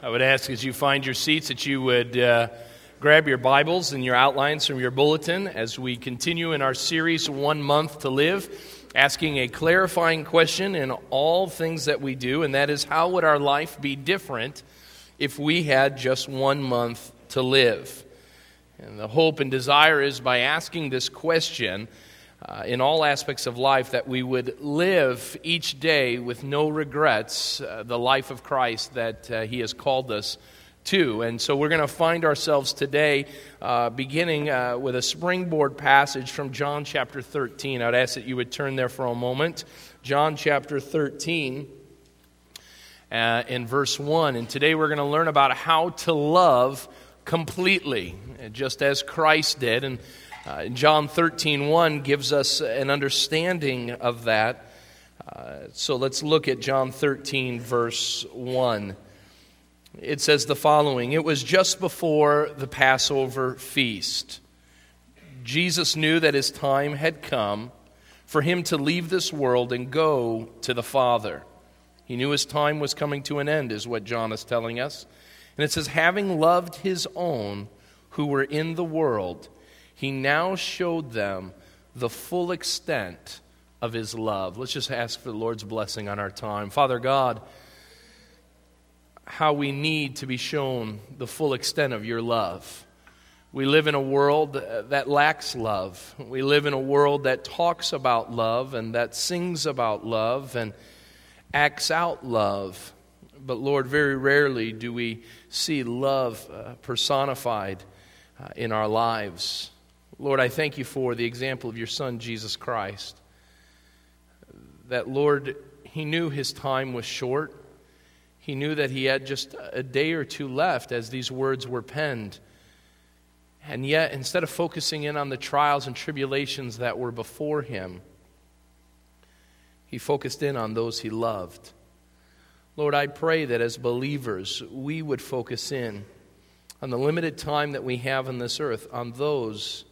I would ask as you find your seats that you would uh, grab your Bibles and your outlines from your bulletin as we continue in our series, One Month to Live, asking a clarifying question in all things that we do, and that is how would our life be different if we had just one month to live? And the hope and desire is by asking this question uh, in all aspects of life that we would live each day with no regrets uh, the life of Christ that uh, He has called us to. And so we're going to find ourselves today uh, beginning uh, with a springboard passage from John chapter 13. I'd ask that you would turn there for a moment. John chapter 13. Uh, in verse 1. And today we're going to learn about how to love completely, just as Christ did. And uh, John 13, 1 gives us an understanding of that. Uh, so let's look at John 13, verse 1. It says the following It was just before the Passover feast. Jesus knew that his time had come for him to leave this world and go to the Father. He knew his time was coming to an end, is what John is telling us. And it says, having loved his own who were in the world, he now showed them the full extent of his love. Let's just ask for the Lord's blessing on our time. Father God, how we need to be shown the full extent of your love. We live in a world that lacks love. We live in a world that talks about love and that sings about love and acts out love. But Lord, very rarely do we see love uh, personified uh, in our lives. Lord, I thank you for the example of your Son, Jesus Christ. That, Lord, he knew his time was short. He knew that he had just a day or two left as these words were penned. And yet, instead of focusing in on the trials and tribulations that were before him, he focused in on those he loved. Lord, I pray that as believers, we would focus in on the limited time that we have on this earth on those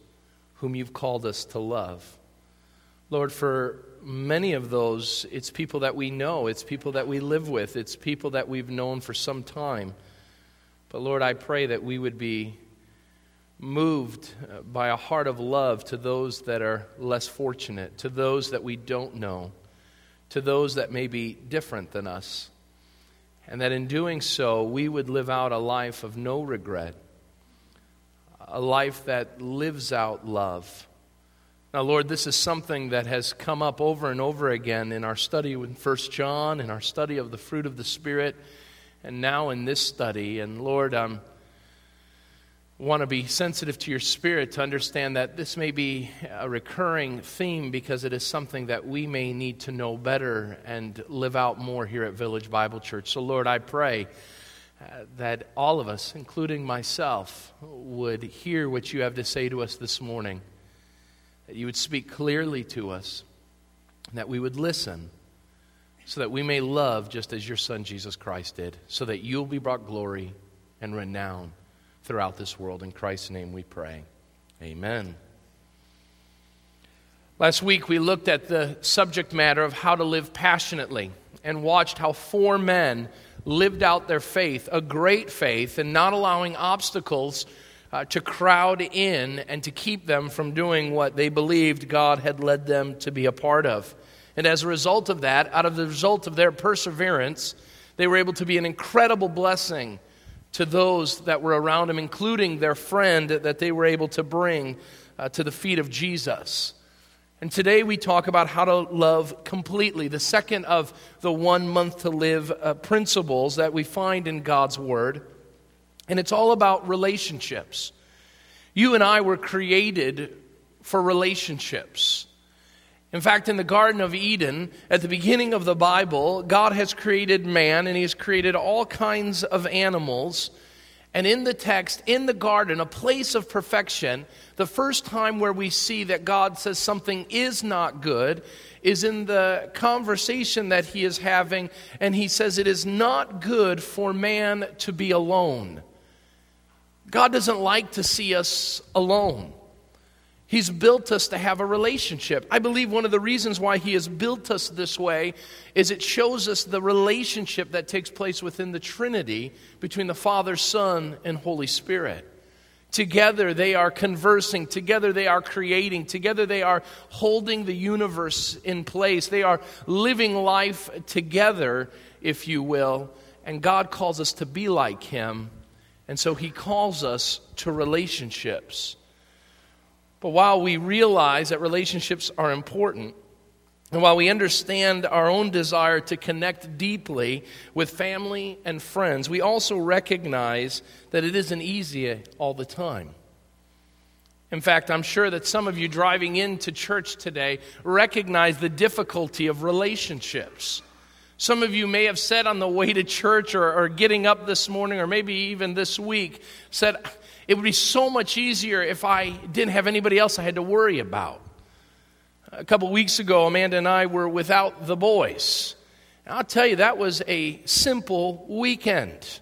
whom you've called us to love. Lord, for many of those, it's people that we know, it's people that we live with, it's people that we've known for some time. But Lord, I pray that we would be moved uh, by a heart of love to those that are less fortunate, to those that we don't know, to those that may be different than us. And that in doing so, we would live out a life of no regret a life that lives out love. Now, Lord, this is something that has come up over and over again in our study in 1 John, in our study of the fruit of the Spirit, and now in this study. And Lord, I um, want to be sensitive to your Spirit to understand that this may be a recurring theme because it is something that we may need to know better and live out more here at Village Bible Church. So, Lord, I pray uh, that all of us, including myself, would hear what you have to say to us this morning. That you would speak clearly to us, that we would listen, so that we may love just as your Son Jesus Christ did, so that you'll be brought glory and renown throughout this world. In Christ's name we pray. Amen. Last week we looked at the subject matter of how to live passionately and watched how four men lived out their faith, a great faith, and not allowing obstacles uh, to crowd in and to keep them from doing what they believed God had led them to be a part of. And as a result of that, out of the result of their perseverance, they were able to be an incredible blessing to those that were around them, including their friend that they were able to bring uh, to the feet of Jesus. And today we talk about how to love completely, the second of the one month to live uh, principles that we find in God's Word. And it's all about relationships. You and I were created for relationships. In fact, in the Garden of Eden, at the beginning of the Bible, God has created man and He has created all kinds of animals. And in the text, in the garden, a place of perfection, the first time where we see that God says something is not good is in the conversation that he is having, and he says, It is not good for man to be alone. God doesn't like to see us alone. He's built us to have a relationship. I believe one of the reasons why He has built us this way is it shows us the relationship that takes place within the Trinity between the Father, Son, and Holy Spirit. Together they are conversing. Together they are creating. Together they are holding the universe in place. They are living life together, if you will. And God calls us to be like Him. And so He calls us to relationships. But while we realize that relationships are important, and while we understand our own desire to connect deeply with family and friends, we also recognize that it isn't easy all the time. In fact, I'm sure that some of you driving into church today recognize the difficulty of relationships. Some of you may have said on the way to church or, or getting up this morning or maybe even this week, said, It would be so much easier if I didn't have anybody else I had to worry about. A couple weeks ago, Amanda and I were without the boys. And I'll tell you, that was a simple weekend.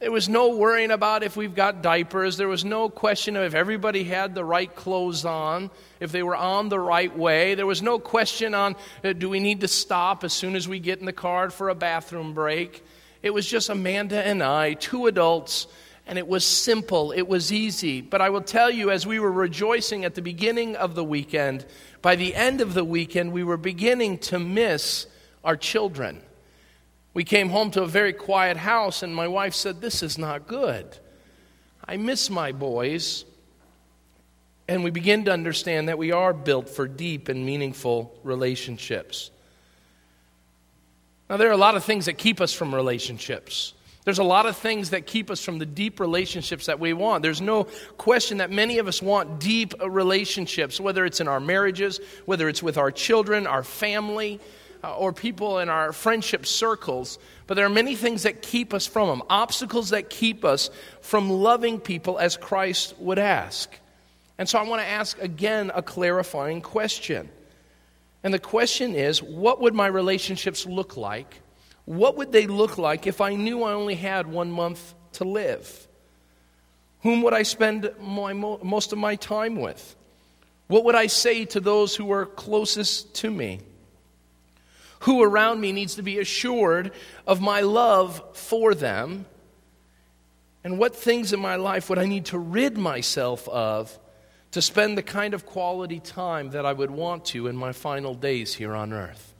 There was no worrying about if we've got diapers. There was no question of if everybody had the right clothes on, if they were on the right way. There was no question on uh, do we need to stop as soon as we get in the car for a bathroom break. It was just Amanda and I, two adults, and it was simple. It was easy. But I will tell you, as we were rejoicing at the beginning of the weekend, by the end of the weekend, we were beginning to miss our children. We came home to a very quiet house, and my wife said, This is not good. I miss my boys. And we begin to understand that we are built for deep and meaningful relationships. Now, there are a lot of things that keep us from relationships. There's a lot of things that keep us from the deep relationships that we want. There's no question that many of us want deep relationships, whether it's in our marriages, whether it's with our children, our family, uh, or people in our friendship circles. But there are many things that keep us from them, obstacles that keep us from loving people as Christ would ask. And so I want to ask again a clarifying question. And the question is what would my relationships look like what would they look like if I knew I only had one month to live? Whom would I spend my, most of my time with? What would I say to those who are closest to me? Who around me needs to be assured of my love for them? And what things in my life would I need to rid myself of to spend the kind of quality time that I would want to in my final days here on earth?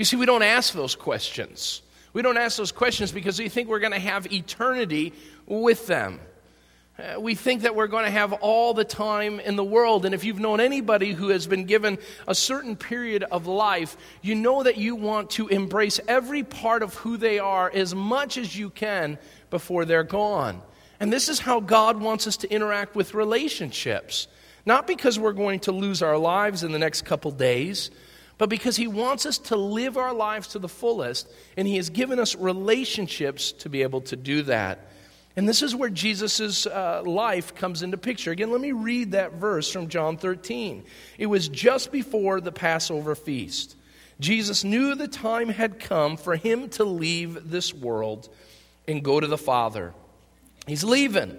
You see, we don't ask those questions. We don't ask those questions because we think we're going to have eternity with them. Uh, we think that we're going to have all the time in the world. And if you've known anybody who has been given a certain period of life, you know that you want to embrace every part of who they are as much as you can before they're gone. And this is how God wants us to interact with relationships. Not because we're going to lose our lives in the next couple days, but because He wants us to live our lives to the fullest, and He has given us relationships to be able to do that. And this is where Jesus' uh, life comes into picture. Again, let me read that verse from John 13. It was just before the Passover feast. Jesus knew the time had come for him to leave this world and go to the Father. He's leaving.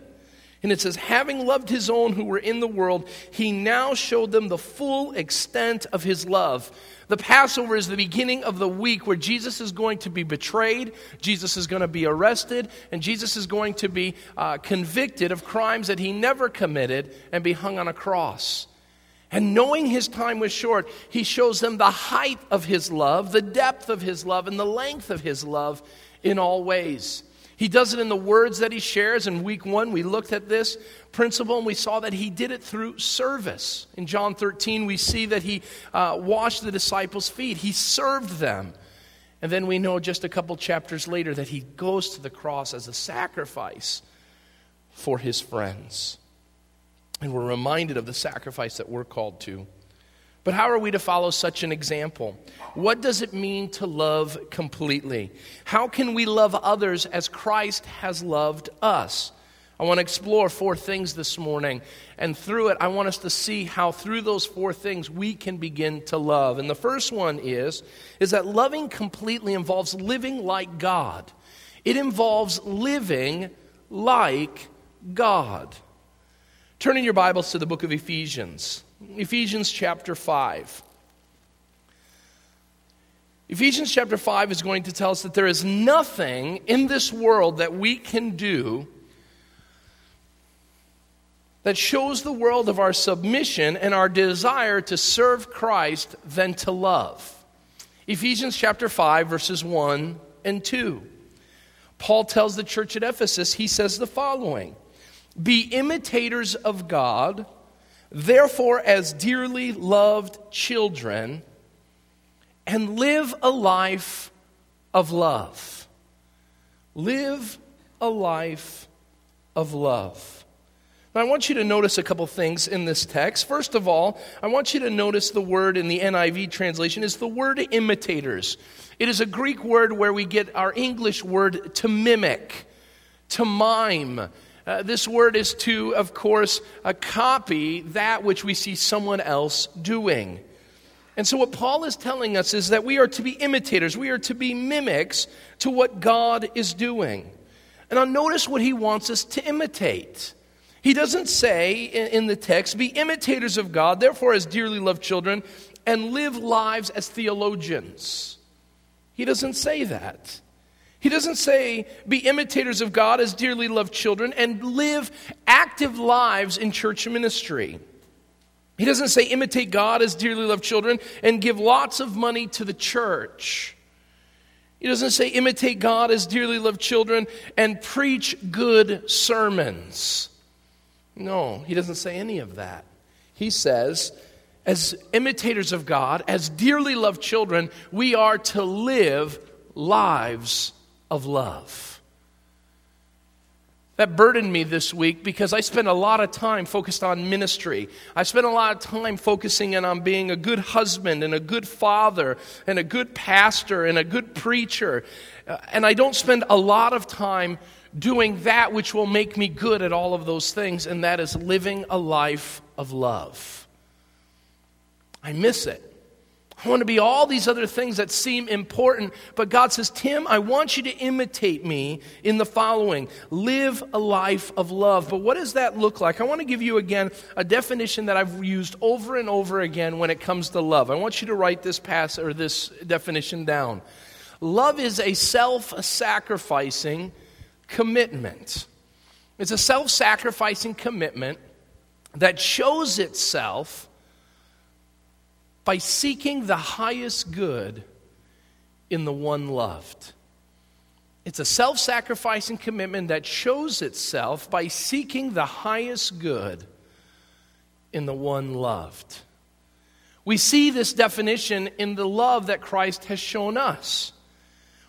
And it says, having loved his own who were in the world, he now showed them the full extent of his love. The Passover is the beginning of the week where Jesus is going to be betrayed, Jesus is going to be arrested, and Jesus is going to be uh, convicted of crimes that he never committed and be hung on a cross. And knowing his time was short, he shows them the height of his love, the depth of his love, and the length of his love in all ways. He does it in the words that he shares. In week one, we looked at this principle and we saw that he did it through service. In John 13, we see that he uh, washed the disciples' feet, he served them. And then we know just a couple chapters later that he goes to the cross as a sacrifice for his friends. And we're reminded of the sacrifice that we're called to. But how are we to follow such an example? What does it mean to love completely? How can we love others as Christ has loved us? I want to explore four things this morning. And through it, I want us to see how through those four things we can begin to love. And the first one is, is that loving completely involves living like God. It involves living like God. Turn in your Bibles to the book of Ephesians, Ephesians chapter 5. Ephesians chapter 5 is going to tell us that there is nothing in this world that we can do that shows the world of our submission and our desire to serve Christ than to love. Ephesians chapter 5, verses 1 and 2. Paul tells the church at Ephesus, he says the following Be imitators of God, therefore, as dearly loved children, and live a life of love. Live a life of love. Now, I want you to notice a couple things in this text. First of all, I want you to notice the word in the NIV translation is the word imitators. It is a Greek word where we get our English word to mimic, to mime. Uh, this word is to, of course, uh, copy that which we see someone else doing. And so, what Paul is telling us is that we are to be imitators, we are to be mimics to what God is doing. And now, notice what he wants us to imitate. He doesn't say in the text, be imitators of God, therefore, as dearly loved children, and live lives as theologians. He doesn't say that. He doesn't say, be imitators of God as dearly loved children, and live active lives in church ministry. He doesn't say, imitate God as dearly loved children, and give lots of money to the church. He doesn't say, imitate God as dearly loved children, and preach good sermons. No, he doesn't say any of that. He says, as imitators of God, as dearly loved children, we are to live lives of love. That burdened me this week because I spent a lot of time focused on ministry. I spent a lot of time focusing in on being a good husband and a good father and a good pastor and a good preacher. Uh, and I don't spend a lot of time doing that which will make me good at all of those things, and that is living a life of love. I miss it. I want to be all these other things that seem important, but God says, Tim, I want you to imitate me in the following live a life of love. But what does that look like? I want to give you again a definition that I've used over and over again when it comes to love. I want you to write this pass or this definition down. Love is a self sacrificing, commitment. It's a self sacrificing commitment that shows itself by seeking the highest good in the one loved. It's a self sacrificing commitment that shows itself by seeking the highest good in the one loved. We see this definition in the love that Christ has shown us.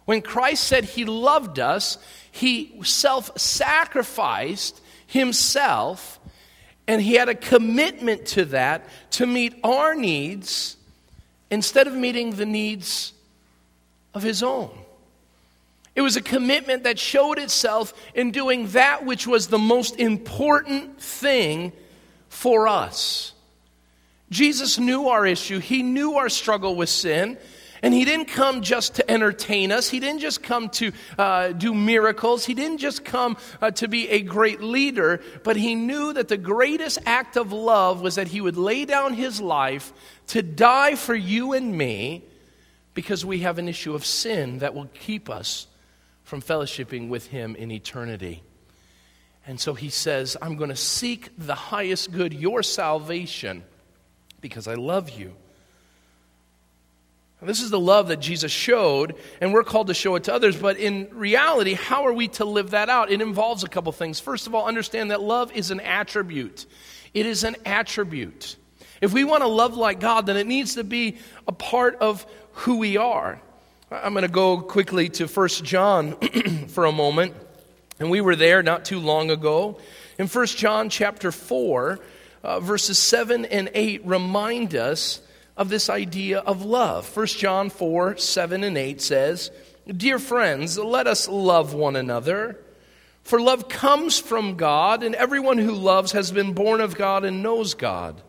When Christ said he loved us, he self sacrificed himself and he had a commitment to that to meet our needs instead of meeting the needs of his own. It was a commitment that showed itself in doing that which was the most important thing for us. Jesus knew our issue, he knew our struggle with sin. And he didn't come just to entertain us. He didn't just come to uh, do miracles. He didn't just come uh, to be a great leader, but he knew that the greatest act of love was that he would lay down his life to die for you and me because we have an issue of sin that will keep us from fellowshipping with him in eternity. And so he says, I'm going to seek the highest good, your salvation, because I love you. This is the love that Jesus showed, and we're called to show it to others. But in reality, how are we to live that out? It involves a couple things. First of all, understand that love is an attribute. It is an attribute. If we want to love like God, then it needs to be a part of who we are. I'm going to go quickly to 1 John for a moment. And we were there not too long ago. In 1 John chapter 4, uh, verses 7 and 8 remind us of this idea of love. 1 John 4 7 and 8 says, Dear friends, let us love one another. For love comes from God, and everyone who loves has been born of God and knows God.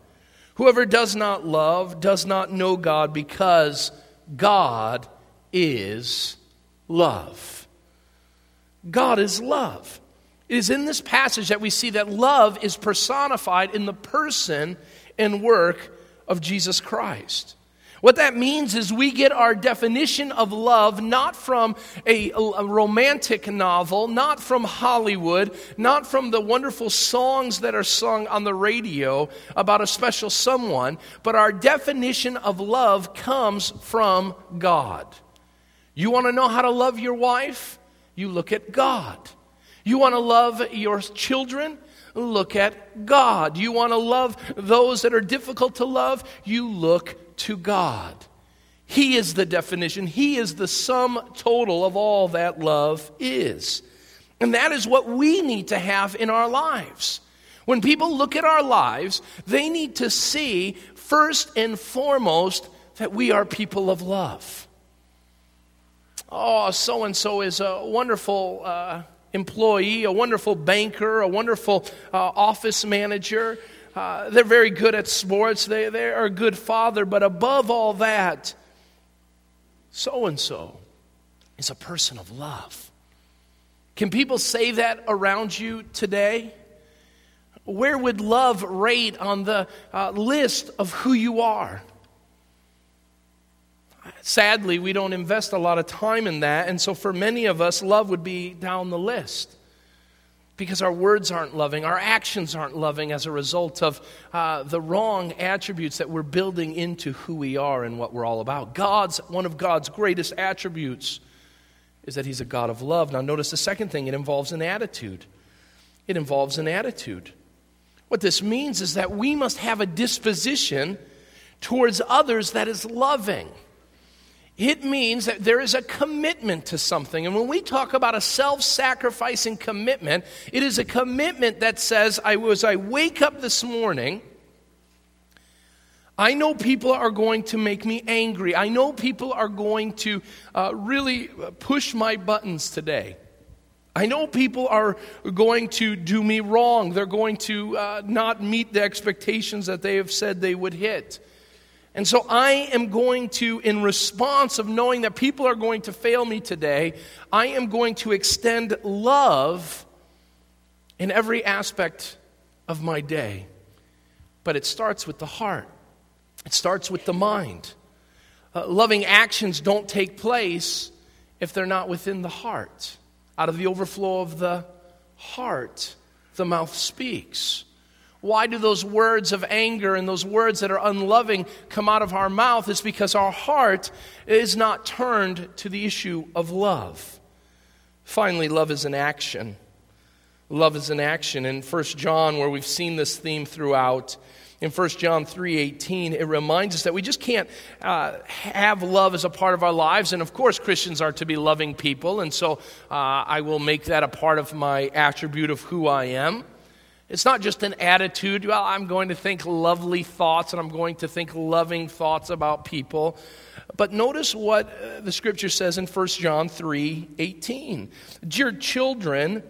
Whoever does not love does not know God because God is love. God is love. It is in this passage that we see that love is personified in the person and work of Jesus Christ. What that means is we get our definition of love not from a, a, romantic novel, not from Hollywood, not from the wonderful songs that are sung on the radio about a special someone, but our definition of love comes from God. You want to know how to love your wife? You look at God. You want to love your children? Look at God. You want to love those that are difficult to love? You look to God. He is the definition, He is the sum total of all that love is. And that is what we need to have in our lives. When people look at our lives, they need to see first and foremost that we are people of love. Oh, so and so is a wonderful uh, employee, a wonderful banker, a wonderful uh, office manager. Uh, they're very good at sports. They, they are a good father. But above all that, so and so is a person of love. Can people say that around you today? Where would love rate on the uh, list of who you are? Sadly, we don't invest a lot of time in that. And so, for many of us, love would be down the list because our words aren't loving, our actions aren't loving as a result of uh, the wrong attributes that we're building into who we are and what we're all about. God's one of God's greatest attributes is that He's a God of love. Now, notice the second thing it involves an attitude. It involves an attitude. What this means is that we must have a disposition towards others that is loving. It means that there is a commitment to something. And when we talk about a self sacrificing commitment, it is a commitment that says, I, as I wake up this morning, I know people are going to make me angry. I know people are going to uh, really push my buttons today. I know people are going to do me wrong. They're going to uh, not meet the expectations that they have said they would hit. And so I am going to, in response of knowing that people are going to fail me today, I am going to extend love in every aspect of my day. But it starts with the heart, it starts with the mind. Uh, loving actions don't take place if they're not within the heart. Out of the overflow of the heart, the mouth speaks. Why do those words of anger and those words that are unloving come out of our mouth? It's because our heart is not turned to the issue of love. Finally, love is an action. Love is an action. In 1 John, where we've seen this theme throughout, in 1 John 3:18, it reminds us that we just can't uh, have love as a part of our lives. And of course, Christians are to be loving people, and so uh, I will make that a part of my attribute of who I am. It's not just an attitude, well, I'm going to think lovely thoughts and I'm going to think loving thoughts about people. But notice what uh, the scripture says in 1 John 3 18. Dear children,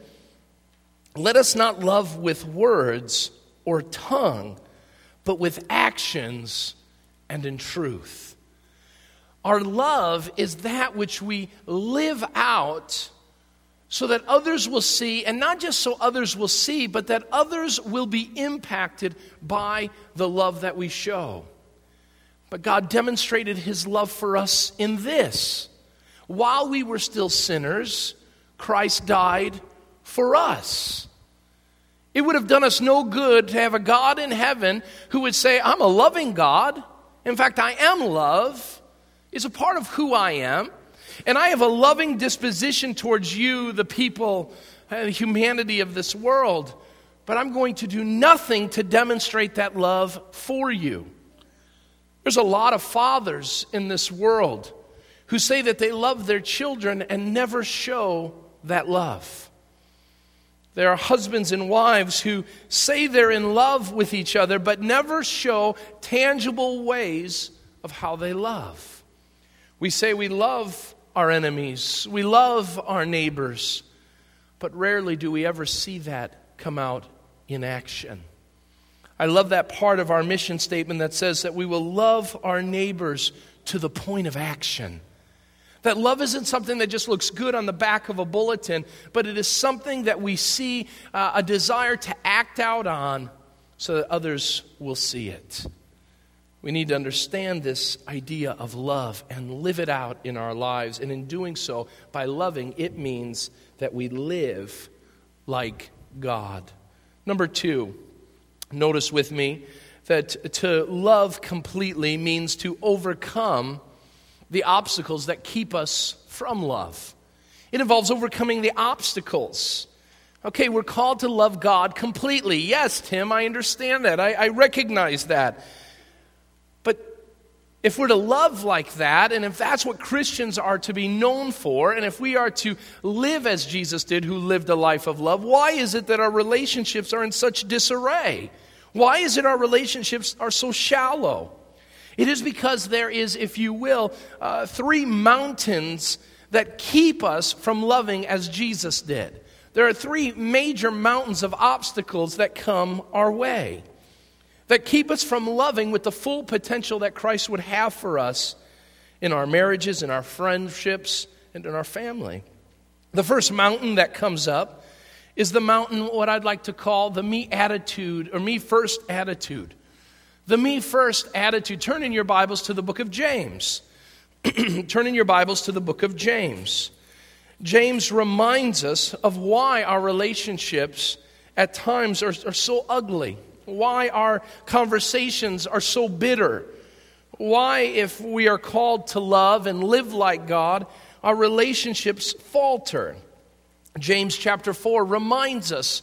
let us not love with words or tongue, but with actions and in truth. Our love is that which we live out so that others will see, and not just so others will see, but that others will be impacted by the love that we show. But God demonstrated his love for us in this. While we were still sinners, Christ died for us. It would have done us no good to have a God in heaven who would say, I'm a loving God. In fact, I am love. It's a part of who I am. And I have a loving disposition towards you, the people, and uh, humanity of this world. But I'm going to do nothing to demonstrate that love for you. There's a lot of fathers in this world who say that they love their children and never show that love. There are husbands and wives who say they're in love with each other, but never show tangible ways of how they love. We say we love our enemies, we love our neighbors, but rarely do we ever see that come out in action. I love that part of our mission statement that says that we will love our neighbors to the point of action. That love isn't something that just looks good on the back of a bulletin, but it is something that we see uh, a desire to act out on so that others will see it. We need to understand this idea of love and live it out in our lives. And in doing so, by loving, it means that we live like God. Number two, notice with me that to love completely means to overcome the obstacles that keep us from love. It involves overcoming the obstacles. Okay, we're called to love God completely. Yes, Tim, I understand that. I, I recognize that. If we're to love like that, and if that's what Christians are to be known for, and if we are to live as Jesus did, who lived a life of love, why is it that our relationships are in such disarray? Why is it our relationships are so shallow? It is because there is, if you will, uh, three mountains that keep us from loving as Jesus did. There are three major mountains of obstacles that come our way that keep us from loving with the full potential that Christ would have for us in our marriages, in our friendships, and in our family. The first mountain that comes up is the mountain, what I'd like to call the me attitude or me first attitude. The me first attitude. Turn in your Bibles to the book of James. Turn in your Bibles to the book of James. James reminds us of why our relationships at times are, are so ugly why our conversations are so bitter. Why, if we are called to love and live like God, our relationships falter. James chapter 4 reminds us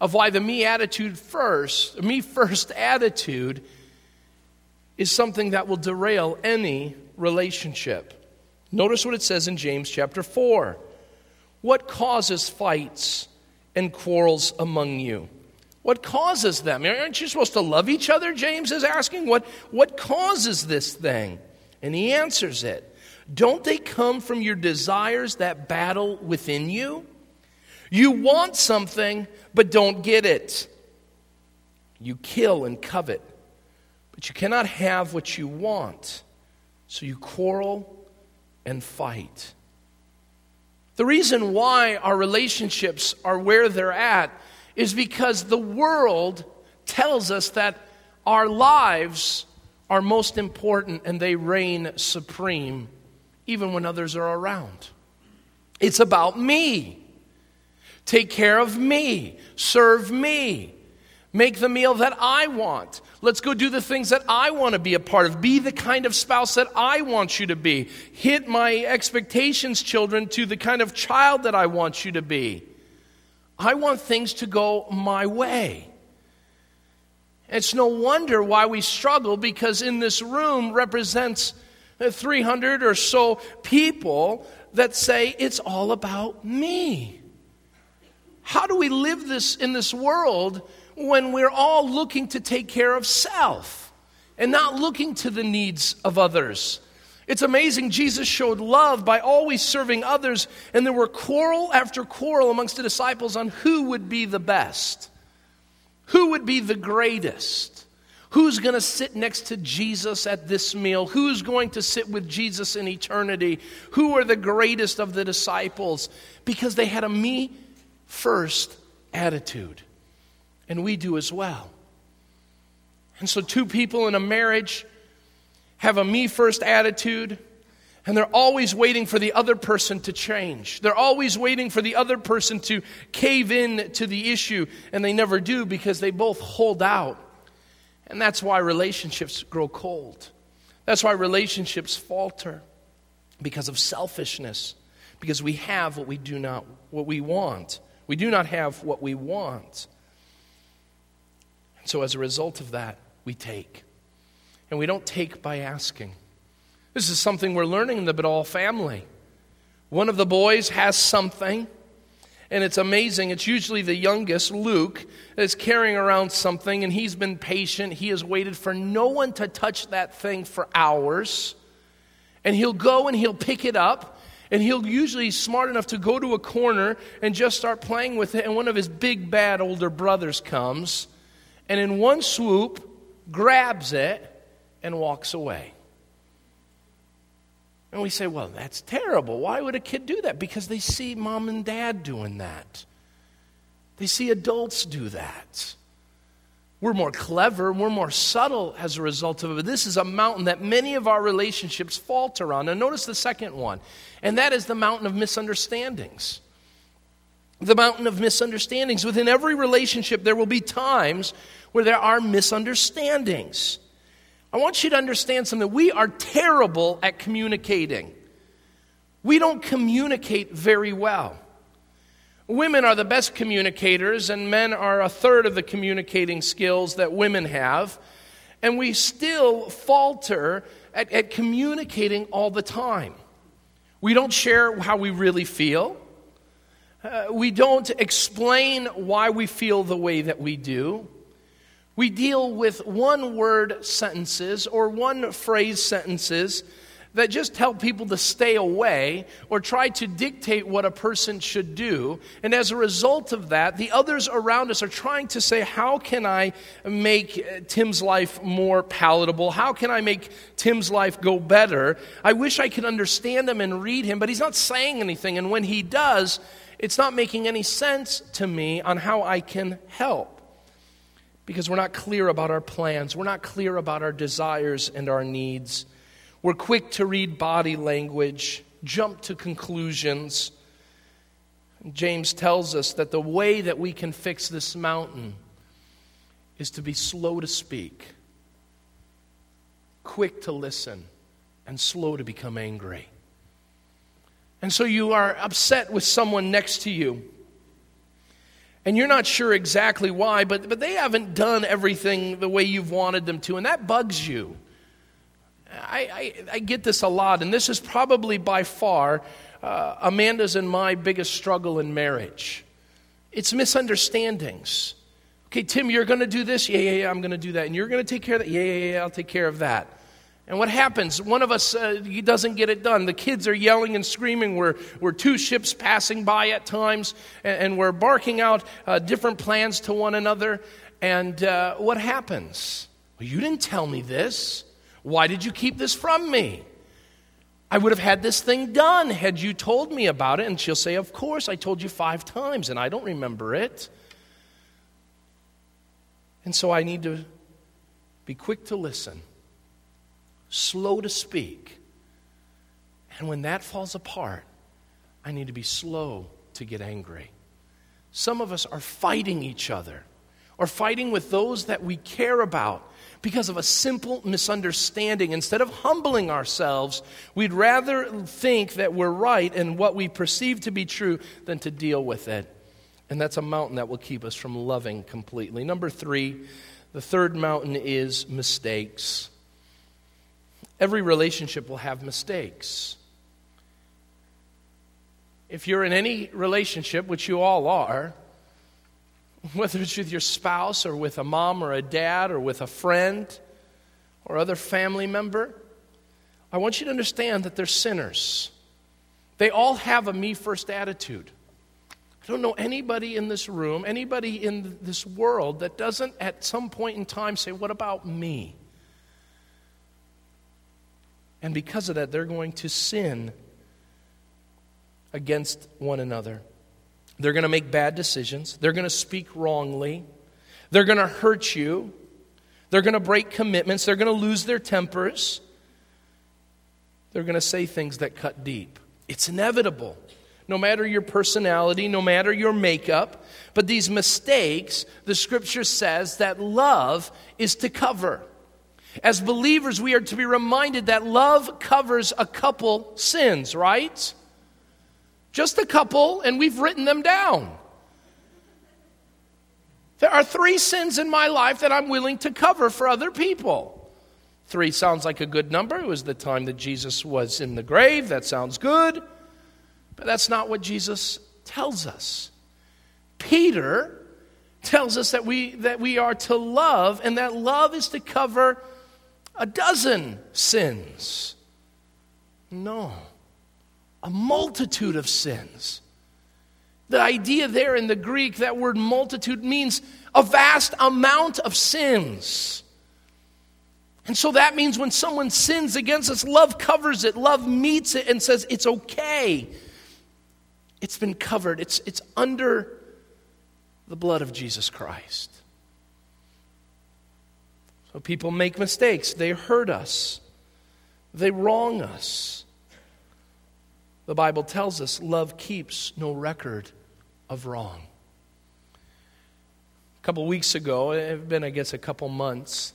of why the me attitude first, me first attitude, is something that will derail any relationship. Notice what it says in James chapter 4. What causes fights and quarrels among you? What causes them? Aren't you supposed to love each other? James is asking. What, what causes this thing? And he answers it. Don't they come from your desires that battle within you? You want something, but don't get it. You kill and covet, but you cannot have what you want. So you quarrel and fight. The reason why our relationships are where they're at is because the world tells us that our lives are most important and they reign supreme even when others are around. It's about me. Take care of me. Serve me. Make the meal that I want. Let's go do the things that I want to be a part of. Be the kind of spouse that I want you to be. Hit my expectations, children, to the kind of child that I want you to be. I want things to go my way. It's no wonder why we struggle because in this room represents 300 or so people that say it's all about me. How do we live this in this world when we're all looking to take care of self and not looking to the needs of others? It's amazing. Jesus showed love by always serving others, and there were quarrel after quarrel amongst the disciples on who would be the best, who would be the greatest. Who's going to sit next to Jesus at this meal? Who's going to sit with Jesus in eternity? Who are the greatest of the disciples? Because they had a me first attitude. And we do as well. And so, two people in a marriage have a me first attitude, and they're always waiting for the other person to change. They're always waiting for the other person to cave in to the issue, and they never do because they both hold out. And that's why relationships grow cold. That's why relationships falter because of selfishness, because we have what we do not what we want. We do not have what we want. And so as a result of that, we take and we don't take by asking. This is something we're learning in the Badal family. One of the boys has something, and it's amazing. It's usually the youngest, Luke, that's carrying around something, and he's been patient. He has waited for no one to touch that thing for hours. And he'll go and he'll pick it up, and he'll usually smart enough to go to a corner and just start playing with it. And one of his big, bad older brothers comes, and in one swoop, grabs it and walks away. And we say, well, that's terrible. Why would a kid do that? Because they see mom and dad doing that. They see adults do that. We're more clever, we're more subtle as a result of it. But this is a mountain that many of our relationships falter on. And notice the second one, and that is the mountain of misunderstandings. The mountain of misunderstandings. Within every relationship, there will be times where there are misunderstandings. I want you to understand something. We are terrible at communicating. We don't communicate very well. Women are the best communicators, and men are a third of the communicating skills that women have. And we still falter at, at communicating all the time. We don't share how we really feel. Uh, we don't explain why we feel the way that we do. We deal with one word sentences or one phrase sentences that just tell people to stay away or try to dictate what a person should do. And as a result of that, the others around us are trying to say, How can I make Tim's life more palatable? How can I make Tim's life go better? I wish I could understand him and read him, but he's not saying anything. And when he does, it's not making any sense to me on how I can help because we're not clear about our plans, we're not clear about our desires and our needs. We're quick to read body language, jump to conclusions. James tells us that the way that we can fix this mountain is to be slow to speak, quick to listen, and slow to become angry. And so you are upset with someone next to you. And you're not sure exactly why, but, but they haven't done everything the way you've wanted them to, and that bugs you. I, I, I, get this a lot, and this is probably by far uh, Amanda's and my biggest struggle in marriage. It's misunderstandings. Okay, Tim, you're going to do this? Yeah, yeah, yeah, I'm going to do that. And you're going to take care of that? Yeah, yeah, yeah, I'll take care of that. And what happens? One of us uh, doesn't get it done. The kids are yelling and screaming. We're, we're two ships passing by at times, and, and we're barking out uh, different plans to one another. And uh, what happens? Well, you didn't tell me this. Why did you keep this from me? I would have had this thing done had you told me about it. And she'll say, Of course, I told you five times, and I don't remember it. And so I need to be quick to listen, slow to speak. And when that falls apart, I need to be slow to get angry. Some of us are fighting each other or fighting with those that we care about because of a simple misunderstanding. Instead of humbling ourselves, we'd rather think that we're right in what we perceive to be true than to deal with it. And that's a mountain that will keep us from loving completely. Number three, the third mountain is mistakes. Every relationship will have mistakes. If you're in any relationship, which you all are, whether it's with your spouse or with a mom or a dad or with a friend or other family member, I want you to understand that they're sinners. They all have a me first attitude. I don't know anybody in this room, anybody in this world that doesn't at some point in time say, What about me? And because of that, they're going to sin against one another. They're going to make bad decisions. They're going to speak wrongly. They're going to hurt you. They're going to break commitments. They're going to lose their tempers. They're going to say things that cut deep. It's inevitable. No matter your personality, no matter your makeup, but these mistakes, the scripture says that love is to cover. As believers, we are to be reminded that love covers a couple sins, right? Just a couple, and we've written them down. There are three sins in my life that I'm willing to cover for other people. Three sounds like a good number. It was the time that Jesus was in the grave. That sounds good. But that's not what Jesus tells us. Peter tells us that we, that we are to love, and that love is to cover a dozen sins. No a multitude of sins. The idea there in the Greek, that word multitude means a vast amount of sins. And so that means when someone sins against us, love covers it, love meets it, and says, It's okay. It's been covered, it's, it's under the blood of Jesus Christ. People make mistakes, they hurt us, they wrong us. The Bible tells us love keeps no record of wrong. A couple weeks ago, it had been, I guess, a couple months,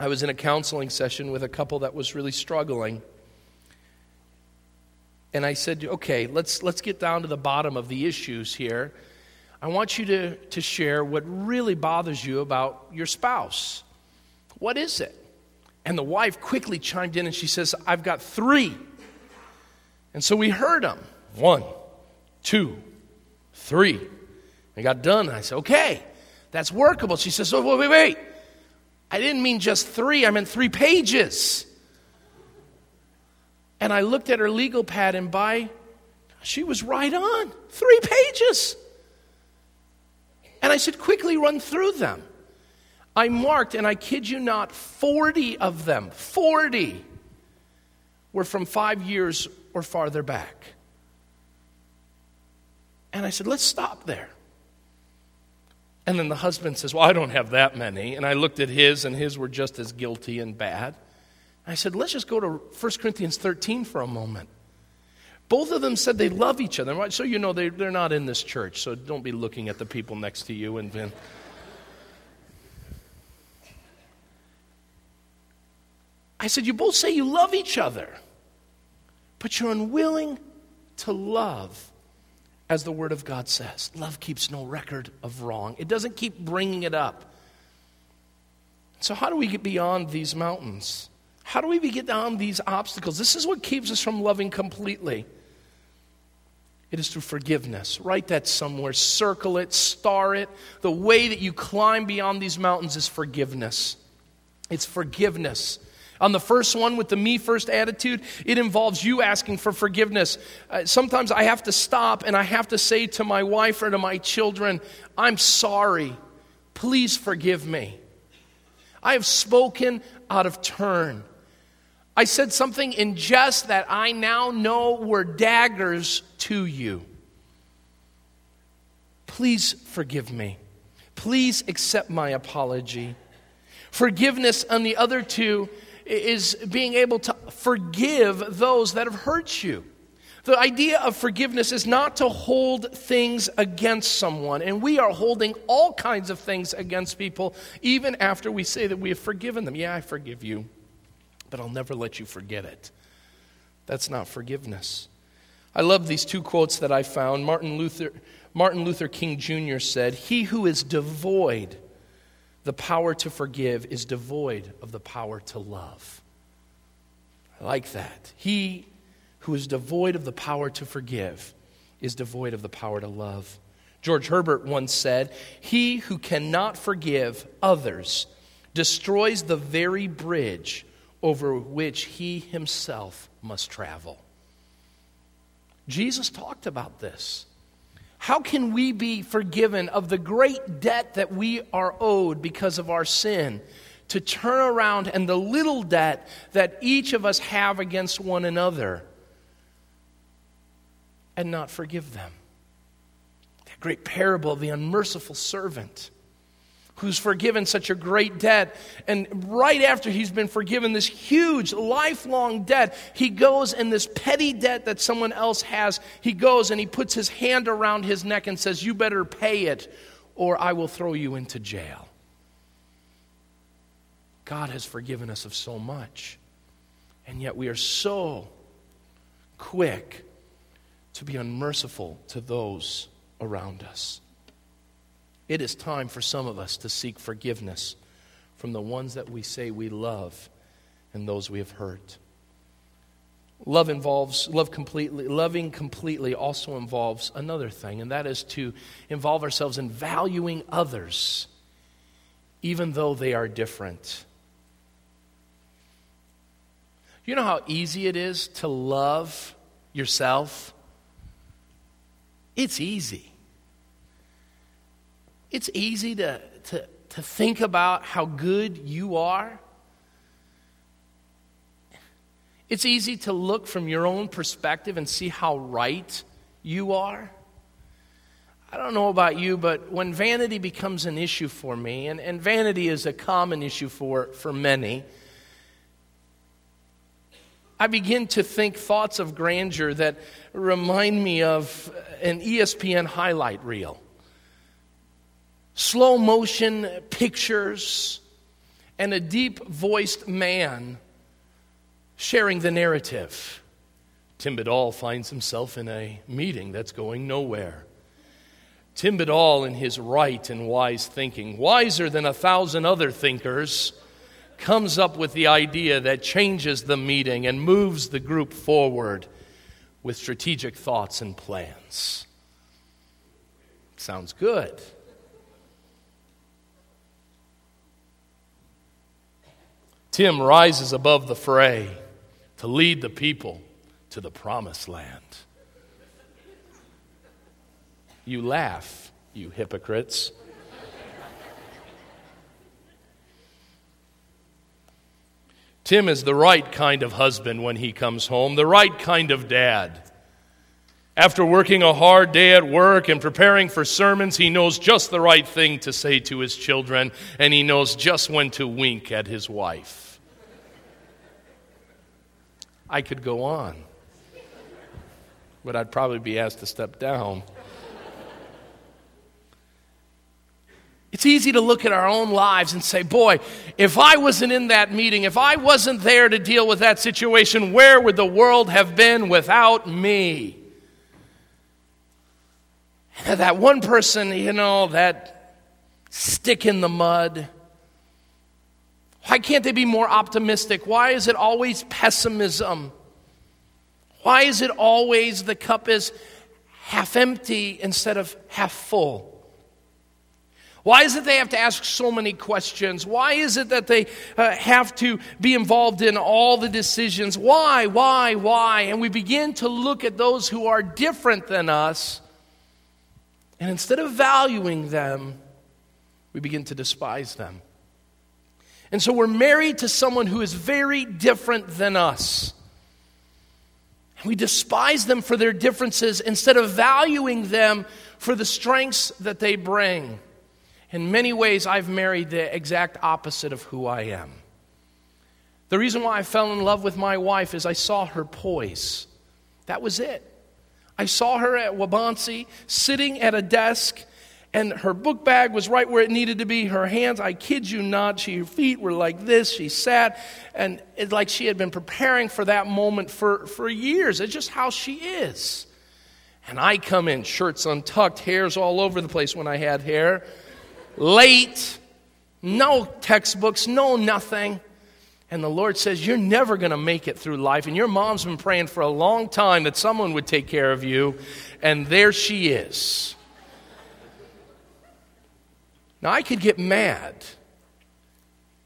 I was in a counseling session with a couple that was really struggling. And I said, okay, let's, let's get down to the bottom of the issues here. I want you to, to share what really bothers you about your spouse. What is it? And the wife quickly chimed in and she says, I've got three. And so we heard them one, two, three. I got done. I said, okay, that's workable. She says, oh, wait, wait, wait. I didn't mean just three, I meant three pages. And I looked at her legal pad, and by, she was right on. Three pages. And I said, quickly run through them. I marked, and I kid you not, 40 of them, 40 were from five years or farther back. And I said, let's stop there. And then the husband says, Well, I don't have that many. And I looked at his, and his were just as guilty and bad. I said, Let's just go to 1 Corinthians 13 for a moment. Both of them said they love each other. So you know they, they're not in this church, so don't be looking at the people next to you and then. I said, You both say you love each other, but you're unwilling to love as the Word of God says. Love keeps no record of wrong, it doesn't keep bringing it up. So, how do we get beyond these mountains? How do we get down these obstacles? This is what keeps us from loving completely. It is through forgiveness. Write that somewhere, circle it, star it. The way that you climb beyond these mountains is forgiveness. It's forgiveness. On the first one, with the me first attitude, it involves you asking for forgiveness. Uh, sometimes I have to stop and I have to say to my wife or to my children, I'm sorry. Please forgive me. I have spoken out of turn. I said something in jest that I now know were daggers to you. Please forgive me. Please accept my apology. Forgiveness on the other two is being able to forgive those that have hurt you. The idea of forgiveness is not to hold things against someone. And we are holding all kinds of things against people even after we say that we have forgiven them. Yeah, I forgive you, but I'll never let you forget it. That's not forgiveness. I love these two quotes that I found. Martin Luther, Martin Luther King Jr. said, He who is devoid the power to forgive is devoid of the power to love. I like that. He who is devoid of the power to forgive is devoid of the power to love. George Herbert once said, He who cannot forgive others destroys the very bridge over which he himself must travel. Jesus talked about this. How can we be forgiven of the great debt that we are owed because of our sin? To turn around and the little debt that each of us have against one another and not forgive them. That great parable of the unmerciful servant who's forgiven such a great debt. And right after he's been forgiven this huge, lifelong debt, he goes in this petty debt that someone else has. He goes and he puts his hand around his neck and says, You better pay it, or I will throw you into jail. God has forgiven us of so much. And yet we are so quick to be unmerciful to those around us. It is time for some of us to seek forgiveness from the ones that we say we love and those we have hurt. Love involves, love completely, loving completely also involves another thing, and that is to involve ourselves in valuing others, even though they are different. You know how easy it is to love yourself? It's easy. It's easy to, to, to think about how good you are. It's easy to look from your own perspective and see how right you are. I don't know about you, but when vanity becomes an issue for me, and, and vanity is a common issue for, for many, I begin to think thoughts of grandeur that remind me of an ESPN highlight reel. Slow motion pictures and a deep voiced man sharing the narrative. Tim Badal finds himself in a meeting that's going nowhere. Tim Badal, in his right and wise thinking, wiser than a thousand other thinkers, comes up with the idea that changes the meeting and moves the group forward with strategic thoughts and plans. Sounds good. Tim rises above the fray to lead the people to the promised land. You laugh, you hypocrites. Tim is the right kind of husband when he comes home, the right kind of dad. After working a hard day at work and preparing for sermons, he knows just the right thing to say to his children, and he knows just when to wink at his wife. I could go on, but I'd probably be asked to step down. It's easy to look at our own lives and say, boy, if I wasn't in that meeting, if I wasn't there to deal with that situation, where would the world have been without me? And that one person, you know, that stick in the mud. Why can't they be more optimistic? Why is it always pessimism? Why is it always the cup is half empty instead of half full? Why is it they have to ask so many questions? Why is it that they uh, have to be involved in all the decisions? Why, why, why? And we begin to look at those who are different than us, and instead of valuing them, we begin to despise them. And so we're married to someone who is very different than us. We despise them for their differences instead of valuing them for the strengths that they bring. In many ways, I've married the exact opposite of who I am. The reason why I fell in love with my wife is I saw her poise. That was it. I saw her at Waubonsee sitting at a desk, and her book bag was right where it needed to be. Her hands, I kid you not, she, her feet were like this. She sat, and it's like she had been preparing for that moment for, for years. It's just how she is. And I come in, shirts untucked, hairs all over the place when I had hair late, no textbooks, no nothing. And the Lord says, You're never going to make it through life. And your mom's been praying for a long time that someone would take care of you. And there she is. Now, I could get mad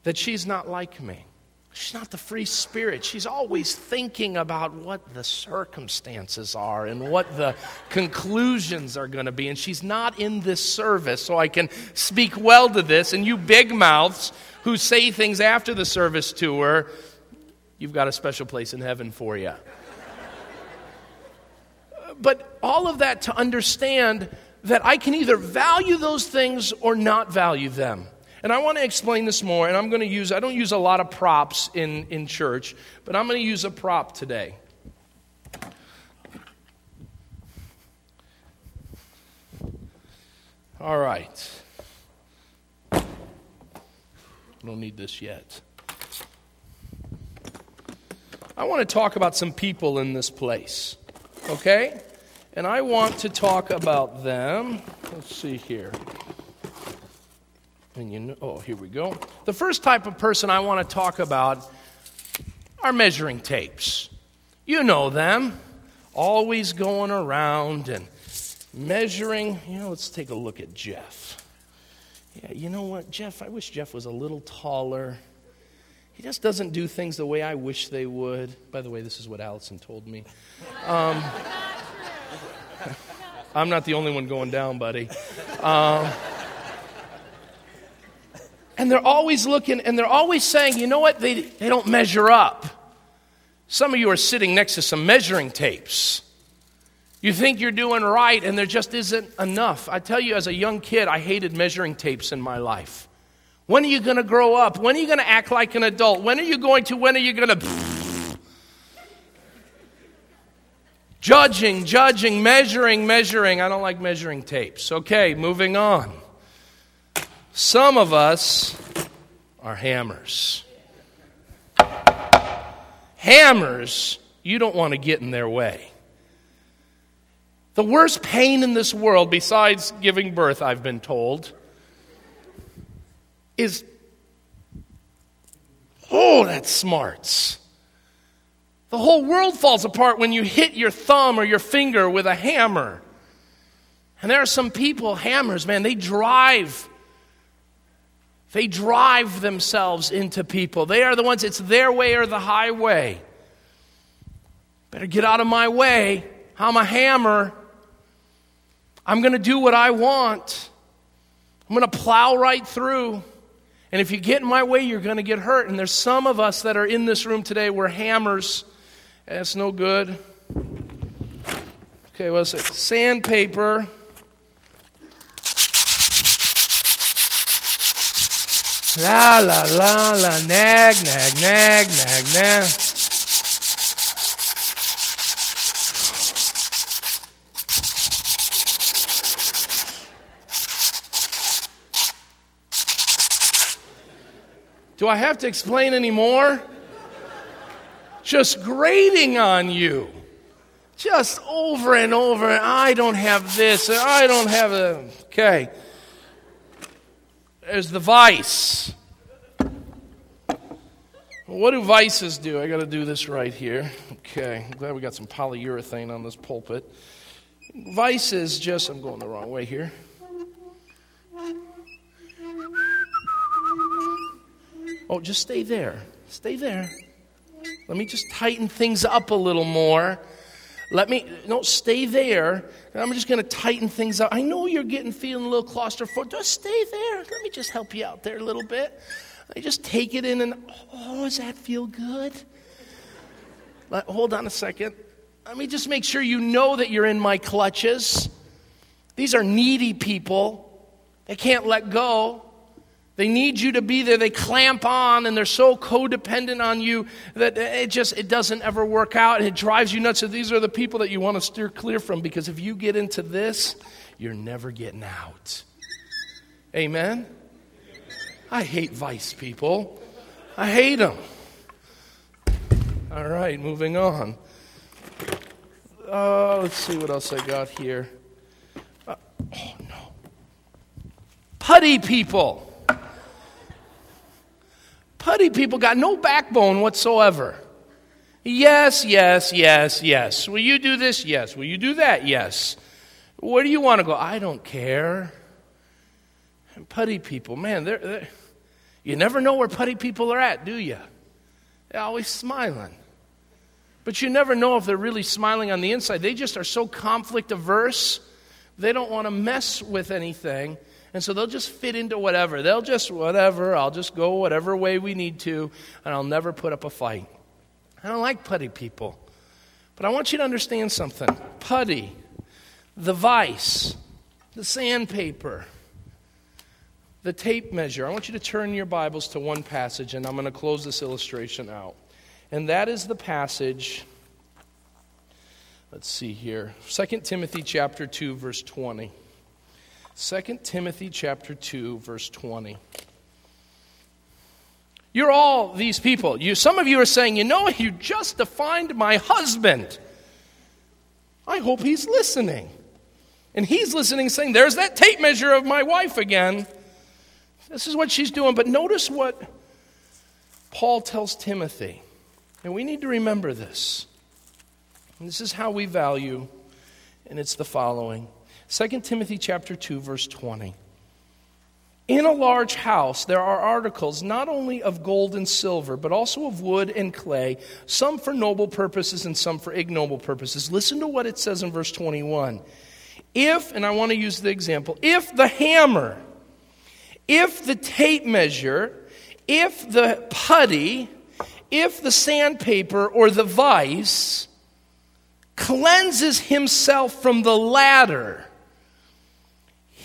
that she's not like me. She's not the free spirit. She's always thinking about what the circumstances are and what the conclusions are going to be. And she's not in this service, so I can speak well to this. And you big mouths who say things after the service to her, you've got a special place in heaven for you. but all of that to understand that I can either value those things or not value them. And I want to explain this more, and I'm going to use, I don't use a lot of props in, in church, but I'm going to use a prop today. All right. I don't need this yet. I want to talk about some people in this place, okay? And I want to talk about them. Let's see here. And you know, oh, here we go. The first type of person I want to talk about are measuring tapes. You know them, always going around and measuring. You know, let's take a look at Jeff. Yeah, you know what, Jeff? I wish Jeff was a little taller. He just doesn't do things the way I wish they would. By the way, this is what Allison told me. Um, I'm not the only one going down, buddy. Um, and they're always looking and they're always saying, you know what, they, they don't measure up. Some of you are sitting next to some measuring tapes. You think you're doing right, and there just isn't enough. I tell you, as a young kid, I hated measuring tapes in my life. When are you going to grow up? When are you going to act like an adult? When are you going to, when are you going to. Judging, judging, measuring, measuring. I don't like measuring tapes. Okay, moving on. Some of us are hammers. Hammers, you don't want to get in their way. The worst pain in this world, besides giving birth, I've been told, is oh, that smarts. The whole world falls apart when you hit your thumb or your finger with a hammer. And there are some people, hammers, man, they drive. They drive themselves into people. They are the ones, it's their way or the highway. Better get out of my way. I'm a hammer. I'm going to do what I want. I'm going to plow right through. And if you get in my way, you're going to get hurt. And there's some of us that are in this room today, we're hammers. That's no good. Okay, what's it? Sandpaper. La la la la, nag, nag, nag, nag, nag. Do I have to explain any more? Just grating on you. Just over and over. I don't have this. I don't have a. Okay. There's the vice. What do vices do? I got to do this right here. Okay. I'm glad we got some polyurethane on this pulpit. Vices just. I'm going the wrong way here. Oh, just stay there. Stay there. Let me just tighten things up a little more. Let me, no, stay there. I'm just going to tighten things up. I know you're getting feeling a little claustrophobic. Just stay there. Let me just help you out there a little bit. Me just take it in and, oh, does that feel good? Let, hold on a second. Let me just make sure you know that you're in my clutches. These are needy people. They can't let go. They need you to be there. They clamp on and they're so codependent on you that it just it doesn't ever work out and it drives you nuts. So these are the people that you want to steer clear from because if you get into this, you're never getting out. Amen. I hate vice people. I hate them. All right, moving on. Uh, let's see what else I got here. Uh, oh no. Putty people. Putty people got no backbone whatsoever. Yes, yes, yes, yes. Will you do this? Yes. Will you do that? Yes. Where do you want to go? I don't care. And putty people, man, they're, they're, you never know where putty people are at, do you? They're always smiling. But you never know if they're really smiling on the inside. They just are so conflict averse, they don't want to mess with anything. And so they'll just fit into whatever. They'll just, whatever, I'll just go whatever way we need to, and I'll never put up a fight. I don't like putty people. But I want you to understand something. Putty, the vice, the sandpaper, the tape measure. I want you to turn your Bibles to one passage, and I'm going to close this illustration out. And that is the passage, let's see here, 2 Timothy chapter 2, verse 20. 2 Timothy chapter 2 verse 20. You're all these people. You, some of you are saying, you know, you just defined my husband. I hope he's listening. And he's listening, saying, There's that tape measure of my wife again. This is what she's doing. But notice what Paul tells Timothy. And we need to remember this. And this is how we value, and it's the following 2 Timothy chapter 2 verse 20. In a large house there are articles not only of gold and silver, but also of wood and clay, some for noble purposes and some for ignoble purposes. Listen to what it says in verse 21. If, and I want to use the example, if the hammer, if the tape measure, if the putty, if the sandpaper or the vice cleanses himself from the latter,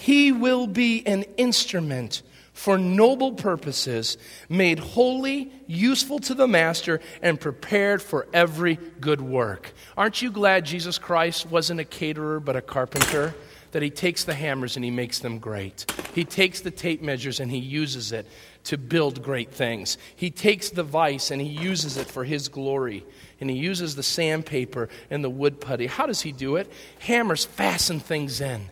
he will be an instrument for noble purposes, made holy, useful to the master, and prepared for every good work. Aren't you glad Jesus Christ wasn't a caterer but a carpenter? That he takes the hammers and he makes them great. He takes the tape measures and he uses it to build great things. He takes the vice and he uses it for his glory. And he uses the sandpaper and the wood putty. How does he do it? Hammers fasten things in.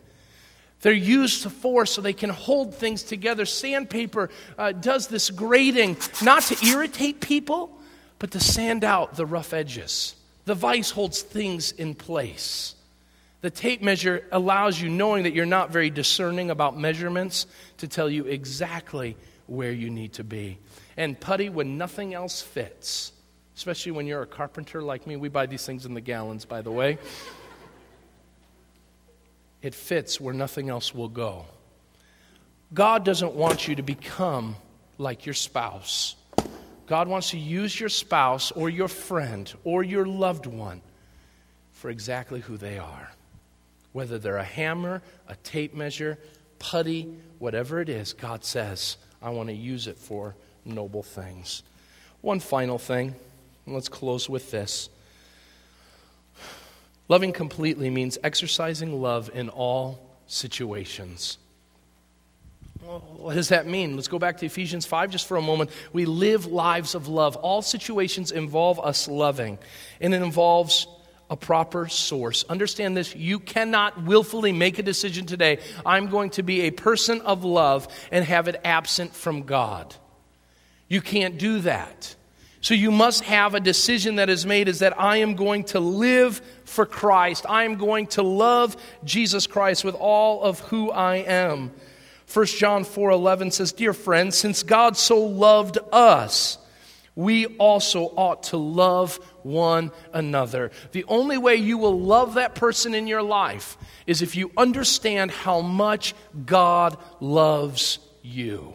They're used to force so they can hold things together. Sandpaper uh, does this grating not to irritate people, but to sand out the rough edges. The vise holds things in place. The tape measure allows you, knowing that you're not very discerning about measurements, to tell you exactly where you need to be. And putty, when nothing else fits, especially when you're a carpenter like me, we buy these things in the gallons, by the way it fits where nothing else will go. God doesn't want you to become like your spouse. God wants to use your spouse or your friend or your loved one for exactly who they are. Whether they're a hammer, a tape measure, putty, whatever it is, God says, I want to use it for noble things. One final thing, and let's close with this. Loving completely means exercising love in all situations. what does that mean? Let's go back to Ephesians 5 just for a moment. We live lives of love. All situations involve us loving, and it involves a proper source. Understand this you cannot willfully make a decision today. I'm going to be a person of love and have it absent from God. You can't do that. So you must have a decision that is made is that I am going to live for Christ. I am going to love Jesus Christ with all of who I am. 1 John 4:11 says, "Dear friends, since God so loved us, we also ought to love one another." The only way you will love that person in your life is if you understand how much God loves you.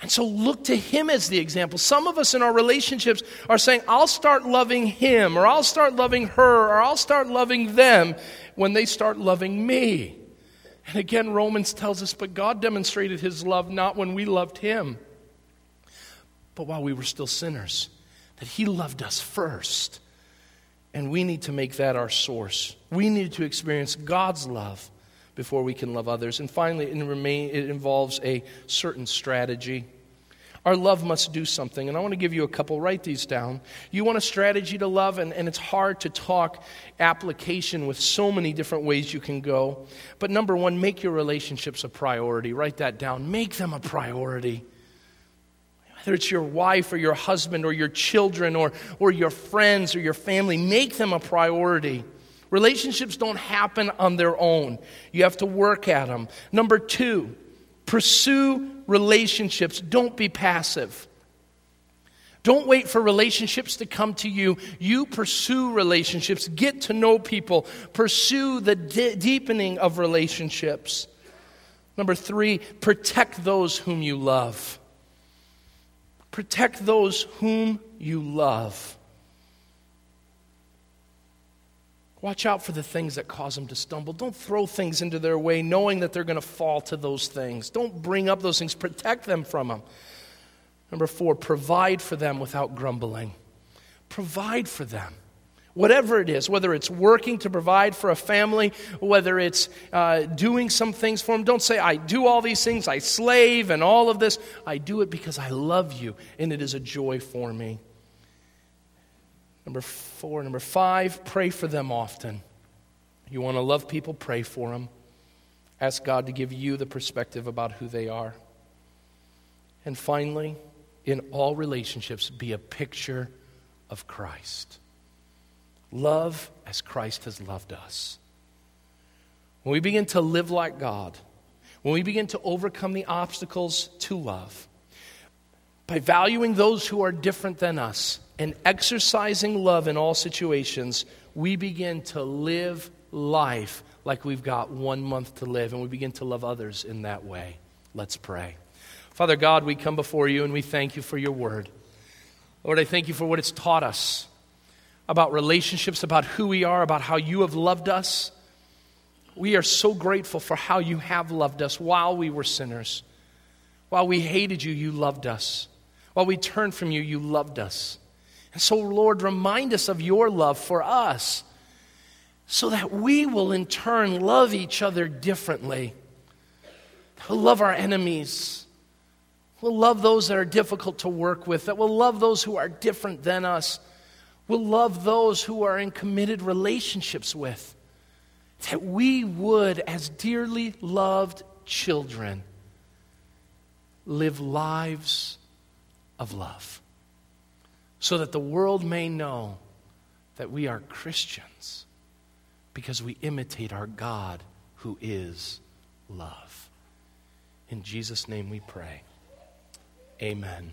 And so look to him as the example. Some of us in our relationships are saying, I'll start loving him, or I'll start loving her, or I'll start loving them when they start loving me. And again, Romans tells us, but God demonstrated his love not when we loved him, but while we were still sinners. That he loved us first. And we need to make that our source. We need to experience God's love before we can love others. And finally, it, remain, it involves a certain strategy. Our love must do something. And I want to give you a couple. Write these down. You want a strategy to love, and, and it's hard to talk application with so many different ways you can go. But number one, make your relationships a priority. Write that down. Make them a priority. Whether it's your wife or your husband or your children or, or your friends or your family, make them a priority. Relationships don't happen on their own, you have to work at them. Number two, pursue relationships, don't be passive. Don't wait for relationships to come to you. You pursue relationships, get to know people, pursue the de- deepening of relationships. Number three, protect those whom you love. Protect those whom you love. Watch out for the things that cause them to stumble. Don't throw things into their way knowing that they're going to fall to those things. Don't bring up those things. Protect them from them. Number four, provide for them without grumbling. Provide for them. Whatever it is, whether it's working to provide for a family, whether it's uh, doing some things for them, don't say, I do all these things, I slave and all of this. I do it because I love you and it is a joy for me. Number four. Number five, pray for them often. You want to love people, pray for them. Ask God to give you the perspective about who they are. And finally, in all relationships, be a picture of Christ. Love as Christ has loved us. When we begin to live like God, when we begin to overcome the obstacles to love, by valuing those who are different than us, and exercising love in all situations, we begin to live life like we've got one month to live, and we begin to love others in that way. Let's pray. Father God, we come before you and we thank you for your word. Lord, I thank you for what it's taught us about relationships, about who we are, about how you have loved us. We are so grateful for how you have loved us while we were sinners. While we hated you, you loved us. While we turned from you, you loved us. And so, Lord, remind us of your love for us so that we will in turn love each other differently. We'll love our enemies. We'll love those that are difficult to work with, that we'll love those who are different than us. We'll love those who are in committed relationships with. That we would, as dearly loved children, live lives of love so that the world may know that we are Christians because we imitate our God who is love. In Jesus' name we pray. Amen.